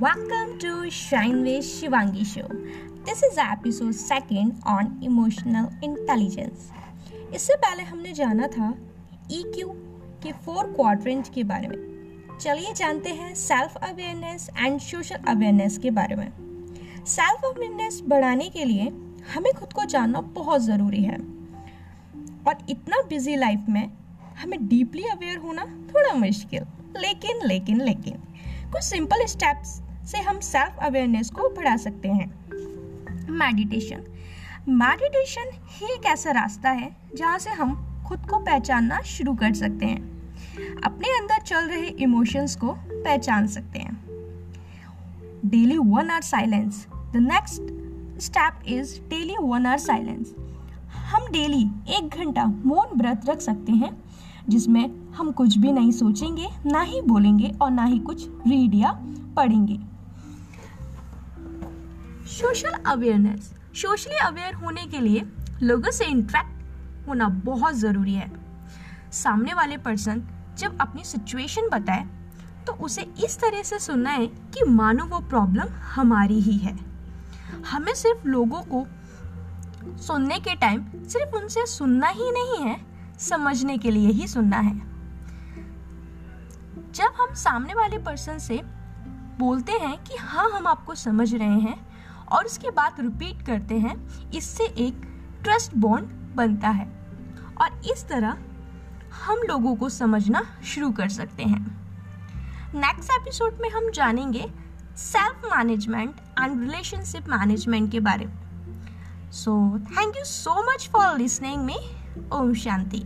Welcome to Shine with Shivangi Show. This is episode second on emotional intelligence. इससे पहले हमने जाना था EQ के फोर क्वाड्रेंट के बारे में चलिए जानते हैं self awareness and social awareness के बारे में सेल्फ अवेयरनेस बढ़ाने के लिए हमें खुद को जानना बहुत ज़रूरी है और इतना बिज़ी लाइफ में हमें डीपली अवेयर होना थोड़ा मुश्किल लेकिन लेकिन लेकिन, कुछ सिंपल स्टेप्स से हम सेल्फ अवेयरनेस को बढ़ा सकते हैं। मेडिटेशन मेडिटेशन ही एक ऐसा रास्ता है जहाँ से हम खुद को पहचानना शुरू कर सकते हैं। अपने अंदर चल रहे इमोशंस को पहचान सकते हैं। Daily one hour silence the next step is daily one hour silence हम डेली एक घंटा मौन व्रत रख सकते हैं, जिसमें हम कुछ भी नहीं सोचेंगे, ना ही बोलेंगे और ना ही कुछ रीड या पढ़ेंगे। सोशल अवेयरनेस सोशली अवेयर होने के लिए लोगों से इंट्रैक्ट होना बहुत ज़रूरी है। सामने वाले पर्सन जब अपनी सिचुएशन बताए तो उसे इस तरह से सुनना है कि मानो वो प्रॉब्लम हमारी ही है। हमें सिर्फ़ लोगों को सुनने के टाइम सिर्फ़ उनसे सुनना ही नहीं है, समझने के लिए ही सुनना है। जब हम सामने वाले पर्सन से बोलते हैं कि हाँ हम आपको समझ रहे हैं और उसके बाद रिपीट करते हैं, इससे एक ट्रस्ट बॉन्ड बनता है। और इस तरह हम लोगों को समझना शुरू कर सकते हैं। नेक्स्ट एपिसोड में हम जानेंगे self management and relationship management के बारे में। So thank you so much for listening me Om Shanti.